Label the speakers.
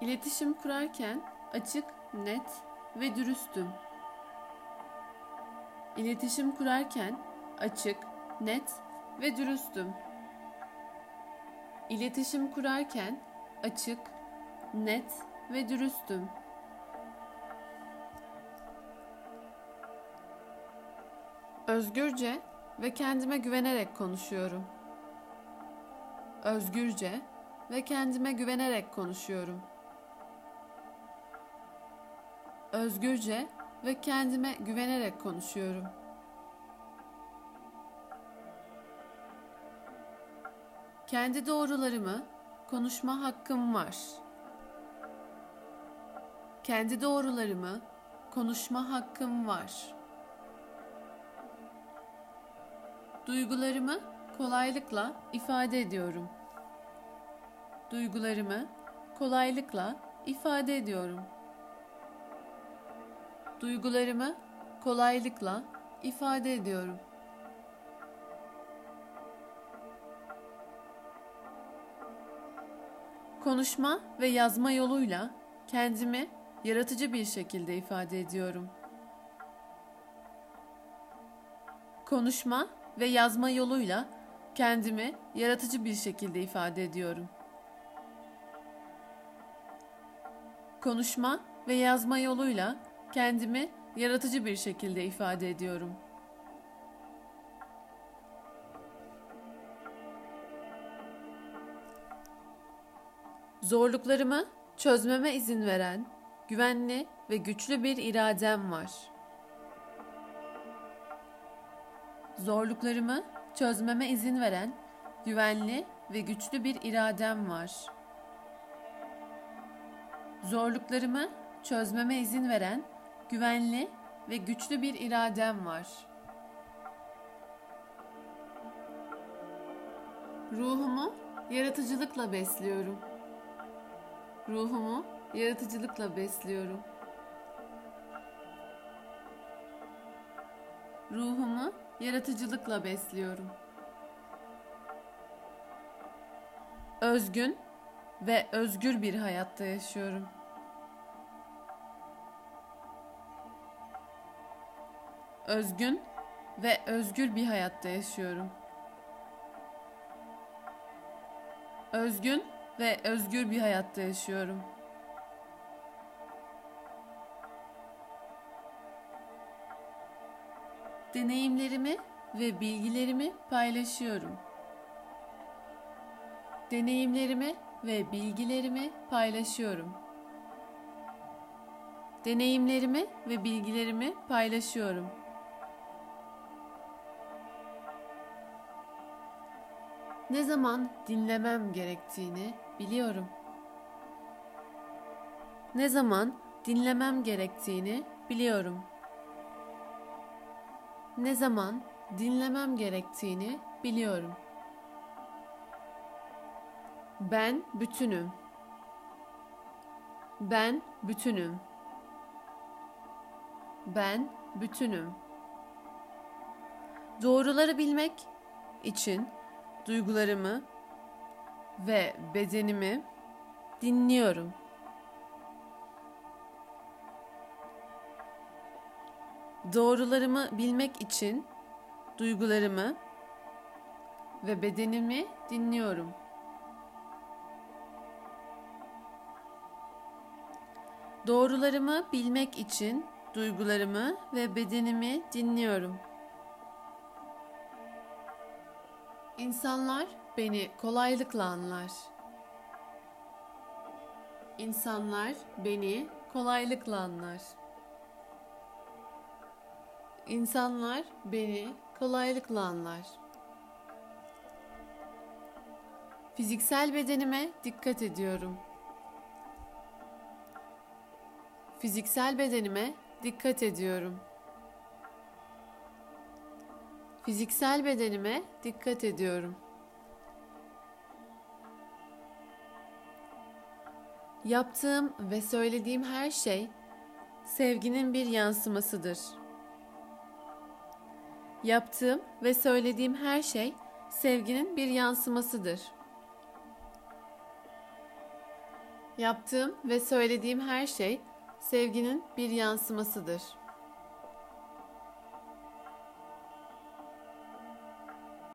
Speaker 1: İletişim kurarken açık, net ve dürüstüm. İletişim kurarken açık, net ve dürüstüm. İletişim kurarken açık, net ve dürüstüm. Özgürce ve kendime güvenerek konuşuyorum. Özgürce ve kendime güvenerek konuşuyorum. Özgürce ve kendime güvenerek konuşuyorum. Kendi doğrularımı konuşma hakkım var. Kendi doğrularımı konuşma hakkım var. Duygularımı kolaylıkla ifade ediyorum. Duygularımı kolaylıkla ifade ediyorum. Duygularımı kolaylıkla ifade ediyorum. Konuşma ve yazma yoluyla kendimi yaratıcı bir şekilde ifade ediyorum. Konuşma ve yazma yoluyla kendimi yaratıcı bir şekilde ifade ediyorum. Konuşma ve yazma yoluyla kendimi yaratıcı bir şekilde ifade ediyorum. Zorluklarımı çözmeme izin veren güvenli ve güçlü bir iradem var. Zorluklarımı çözmeme izin veren güvenli ve güçlü bir iradem var. Zorluklarımı çözmeme izin veren güvenli ve güçlü bir iradem var. Ruhumu yaratıcılıkla besliyorum. Ruhumu yaratıcılıkla besliyorum. Ruhumu yaratıcılıkla besliyorum. Özgün ve özgür bir hayatta yaşıyorum. Özgün ve özgür bir hayatta yaşıyorum. Özgün ve özgür bir hayatta yaşıyorum. Deneyimlerimi ve bilgilerimi paylaşıyorum. Deneyimlerimi ve bilgilerimi paylaşıyorum. Deneyimlerimi ve bilgilerimi paylaşıyorum. Ne zaman dinlemem gerektiğini biliyorum. Ne zaman dinlemem gerektiğini biliyorum. Ne zaman dinlemem gerektiğini biliyorum. Ben bütünüm. Ben bütünüm. Ben bütünüm. Doğruları bilmek için duygularımı ve bedenimi dinliyorum. Doğrularımı bilmek için duygularımı ve bedenimi dinliyorum. Doğrularımı bilmek için duygularımı ve bedenimi dinliyorum. İnsanlar beni kolaylıkla anlar. İnsanlar beni kolaylıkla anlar. İnsanlar beni kolaylıkla anlar. Fiziksel bedenime dikkat ediyorum. Fiziksel bedenime dikkat ediyorum. Fiziksel bedenime dikkat ediyorum. Yaptığım ve söylediğim her şey sevginin bir yansımasıdır. Yaptığım ve söylediğim her şey sevginin bir yansımasıdır. Yaptığım ve söylediğim her şey sevginin bir yansımasıdır.